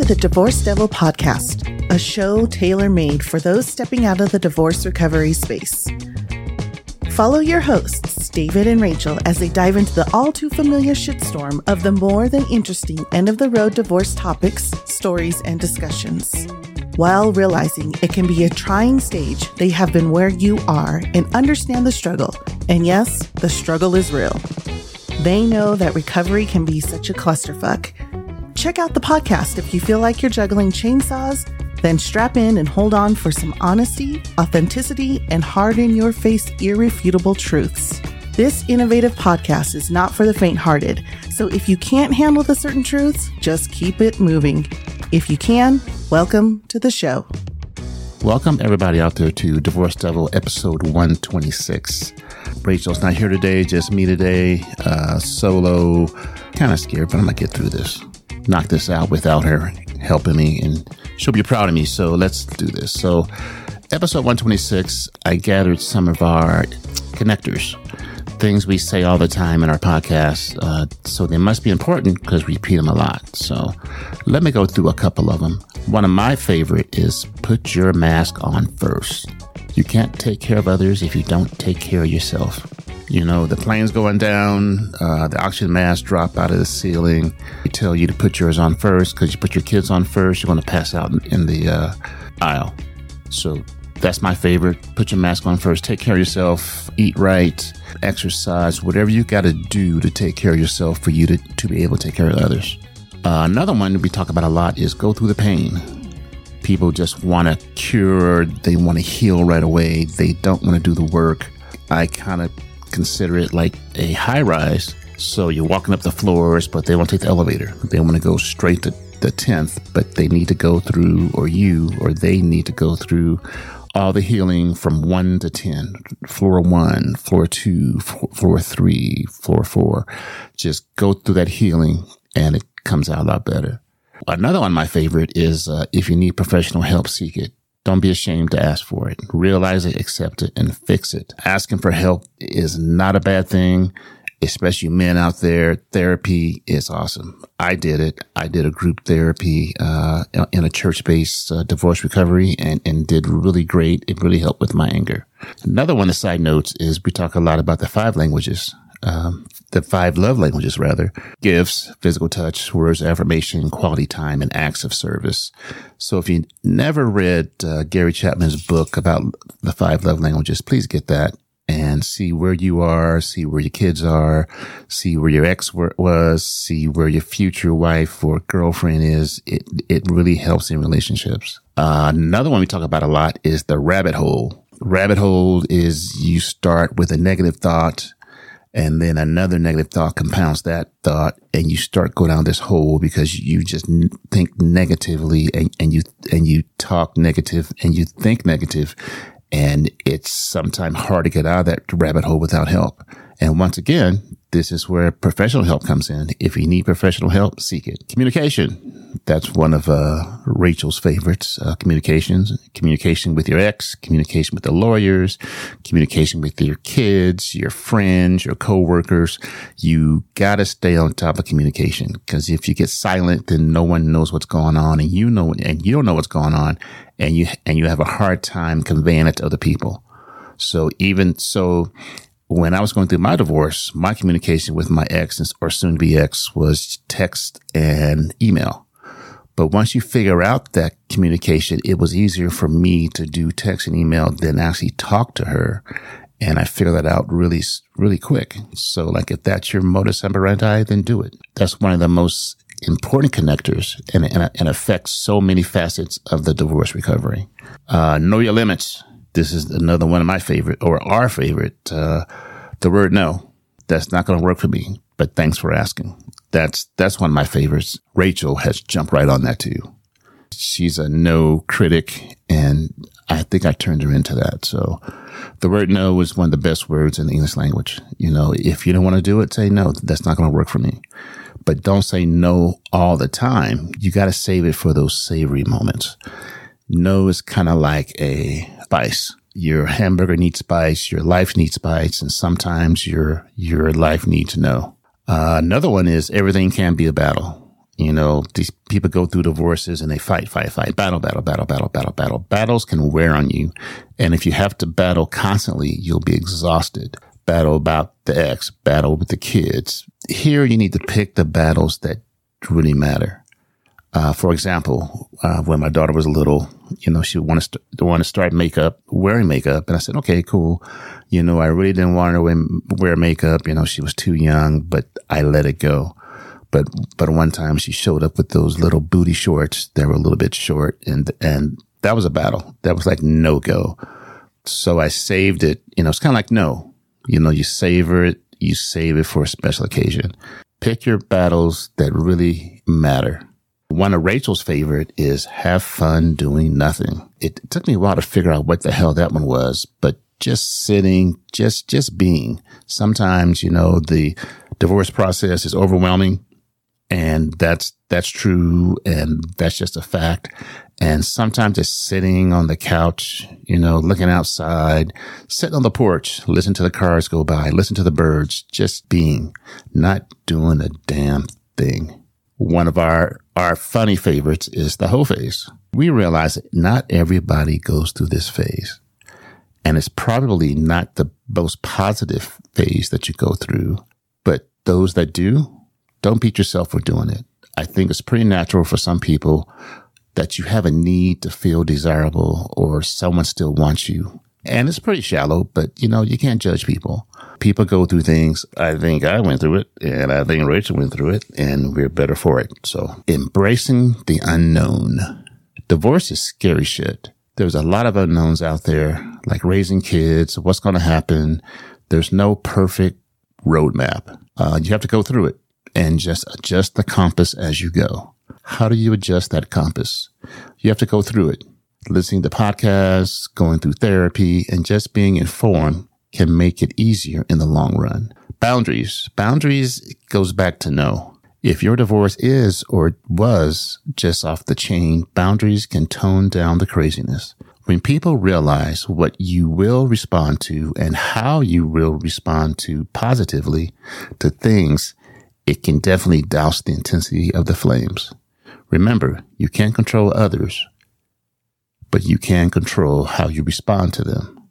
to the Divorce Devil podcast, a show tailor made for those stepping out of the divorce recovery space. Follow your hosts, David and Rachel, as they dive into the all too familiar shitstorm of the more than interesting end of the road divorce topics, stories, and discussions. While realizing it can be a trying stage, they have been where you are and understand the struggle. And yes, the struggle is real. They know that recovery can be such a clusterfuck Check out the podcast if you feel like you're juggling chainsaws, then strap in and hold on for some honesty, authenticity, and hard in your face, irrefutable truths. This innovative podcast is not for the faint hearted, so if you can't handle the certain truths, just keep it moving. If you can, welcome to the show. Welcome, everybody out there, to Divorce Devil episode 126. Rachel's not here today, just me today, uh, solo. Kind of scared, but I'm going to get through this knock this out without her helping me, and she'll be proud of me. So let's do this. So, episode 126, I gathered some of our connectors, things we say all the time in our podcast. Uh, so they must be important because we repeat them a lot. So let me go through a couple of them. One of my favorite is put your mask on first. You can't take care of others if you don't take care of yourself. You know, the plane's going down, uh, the oxygen mask drop out of the ceiling. They tell you to put yours on first because you put your kids on first, you're going to pass out in the uh, aisle. So that's my favorite. Put your mask on first. Take care of yourself. Eat right. Exercise. Whatever you got to do to take care of yourself for you to, to be able to take care of others. Uh, another one we talk about a lot is go through the pain. People just want to cure. They want to heal right away. They don't want to do the work. I kind of consider it like a high rise. So you're walking up the floors, but they won't take the elevator. They want to go straight to the 10th, but they need to go through, or you, or they need to go through all the healing from one to 10, floor one, floor two, floor three, floor four. Just go through that healing and it comes out a lot better. Another one, my favorite is uh, if you need professional help, seek it. Don't be ashamed to ask for it. Realize it, accept it, and fix it. Asking for help is not a bad thing, especially men out there. Therapy is awesome. I did it. I did a group therapy uh, in a church-based uh, divorce recovery and, and did really great. It really helped with my anger. Another one of the side notes is we talk a lot about the five languages um, the five love languages rather gifts physical touch words affirmation quality time and acts of service. So if you never read uh, gary chapman's book about the five love languages please get that and see where you are see where your kids are see where your ex was see where your future wife or girlfriend is. It, it really helps in relationships. Uh, another one we talk about a lot is the rabbit hole. Rabbit hole is you start with a negative thought and then another negative thought compounds that thought and you start go down this hole because you just think negatively and, and you and you talk negative and you think negative. And it's sometimes hard to get out of that rabbit hole without help. And once again this is where professional help comes in. If you need professional help, seek it. Communication. That's one of uh, Rachel's favorites. Uh, communications, communication with your ex, communication with the lawyers, communication with your kids, your friends, your coworkers. You gotta stay on top of communication because if you get silent, then no one knows what's going on, and you know, and you don't know what's going on, and you and you have a hard time conveying it to other people. So even so, when I was going through my divorce, my communication with my ex or soon to be ex was text and email. But once you figure out that communication, it was easier for me to do text and email than actually talk to her. And I figured that out really, really quick. So like if that's your modus operandi, then do it. That's one of the most important connectors and, and, and affects so many facets of the divorce recovery. Uh, know your limits this is another one of my favorite or our favorite. Uh, the word no, that's not going to work for me, but thanks for asking. That's, that's one of my favorites. Rachel has jumped right on that too. She's a no critic and I think I turned her into that. So the word no is one of the best words in the English language. You know, if you don't want to do it, say no. That's not going to work for me. But don't say no all the time. You got to save it for those savory moments. No is kind of like a spice. Your hamburger needs spice, your life needs spice, and sometimes your, your life needs no. Uh, another one is everything can be a battle. You know, these people go through divorces and they fight, fight, fight, battle, battle, battle, battle, battle, battle. Battles can wear on you. And if you have to battle constantly, you'll be exhausted. Battle about the ex, battle with the kids. Here you need to pick the battles that really matter. Uh, for example, uh, when my daughter was little, you know, she wanted to want to start makeup, wearing makeup, and I said, "Okay, cool." You know, I really didn't want her to wear makeup. You know, she was too young, but I let it go. But but one time she showed up with those little booty shorts. They were a little bit short, and and that was a battle. That was like no go. So I saved it. You know, it's kind of like no. You know, you savor it. You save it for a special occasion. Pick your battles that really matter one of Rachel's favorite is have fun doing nothing. It took me a while to figure out what the hell that one was, but just sitting, just, just being. Sometimes, you know, the divorce process is overwhelming and that's, that's true. And that's just a fact. And sometimes just sitting on the couch, you know, looking outside, sitting on the porch, listen to the cars go by, listen to the birds, just being, not doing a damn thing one of our, our funny favorites is the hoe phase. We realize that not everybody goes through this phase. And it's probably not the most positive phase that you go through, but those that do, don't beat yourself for doing it. I think it's pretty natural for some people that you have a need to feel desirable or someone still wants you. And it's pretty shallow, but you know, you can't judge people people go through things. I think I went through it and I think Rachel went through it and we're better for it. So embracing the unknown. Divorce is scary shit. There's a lot of unknowns out there, like raising kids, what's going to happen. There's no perfect roadmap. Uh, you have to go through it and just adjust the compass as you go. How do you adjust that compass? You have to go through it, listening to podcasts, going through therapy, and just being informed can make it easier in the long run. Boundaries. Boundaries goes back to no. If your divorce is or was just off the chain, boundaries can tone down the craziness. When people realize what you will respond to and how you will respond to positively to things, it can definitely douse the intensity of the flames. Remember, you can't control others, but you can control how you respond to them.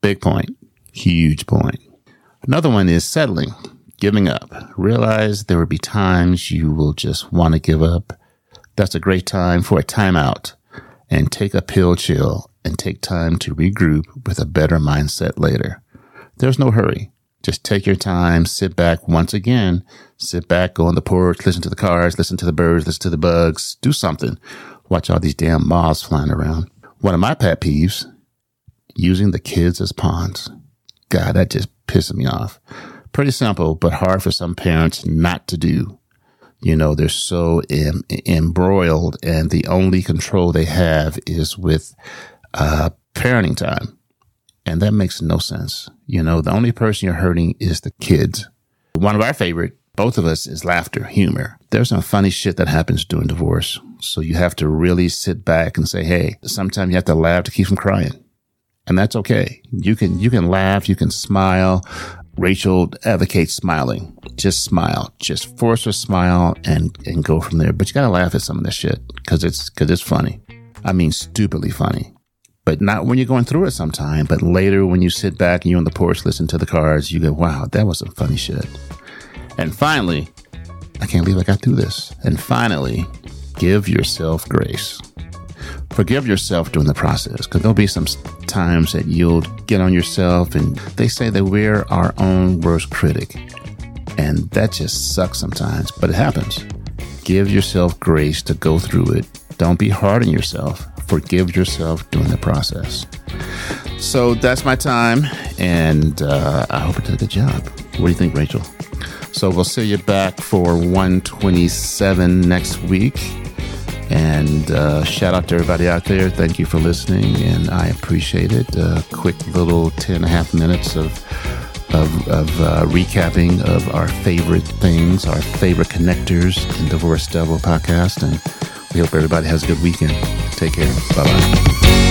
Big point. Huge point. Another one is settling, giving up. Realize there will be times you will just want to give up. That's a great time for a timeout and take a pill chill and take time to regroup with a better mindset later. There's no hurry. Just take your time, sit back once again, sit back, go on the porch, listen to the cars, listen to the birds, listen to the bugs, do something. Watch all these damn moths flying around. One of my pet peeves, using the kids as pawns. God, that just pisses me off. Pretty simple, but hard for some parents not to do. You know, they're so em- embroiled and the only control they have is with, uh, parenting time. And that makes no sense. You know, the only person you're hurting is the kids. One of our favorite, both of us, is laughter, humor. There's some funny shit that happens during divorce. So you have to really sit back and say, Hey, sometimes you have to laugh to keep from crying and that's okay. You can, you can laugh, you can smile. Rachel advocates smiling. Just smile. Just force a smile and, and go from there. But you gotta laugh at some of this shit because it's, cause it's funny. I mean, stupidly funny. But not when you're going through it sometime, but later when you sit back and you're on the porch, listen to the cars, you go, wow, that was some funny shit. And finally, I can't believe I got through this. And finally, give yourself grace forgive yourself during the process because there'll be some times that you'll get on yourself and they say that we're our own worst critic. And that just sucks sometimes, but it happens. Give yourself grace to go through it. Don't be hard on yourself. Forgive yourself during the process. So that's my time, and uh, I hope I did a good job. What do you think, Rachel? So we'll see you back for 127 next week. And uh, shout out to everybody out there. Thank you for listening, and I appreciate it. A quick little 10 and a half minutes of, of, of uh, recapping of our favorite things, our favorite connectors in Divorce Devil podcast. And we hope everybody has a good weekend. Take care. Bye bye.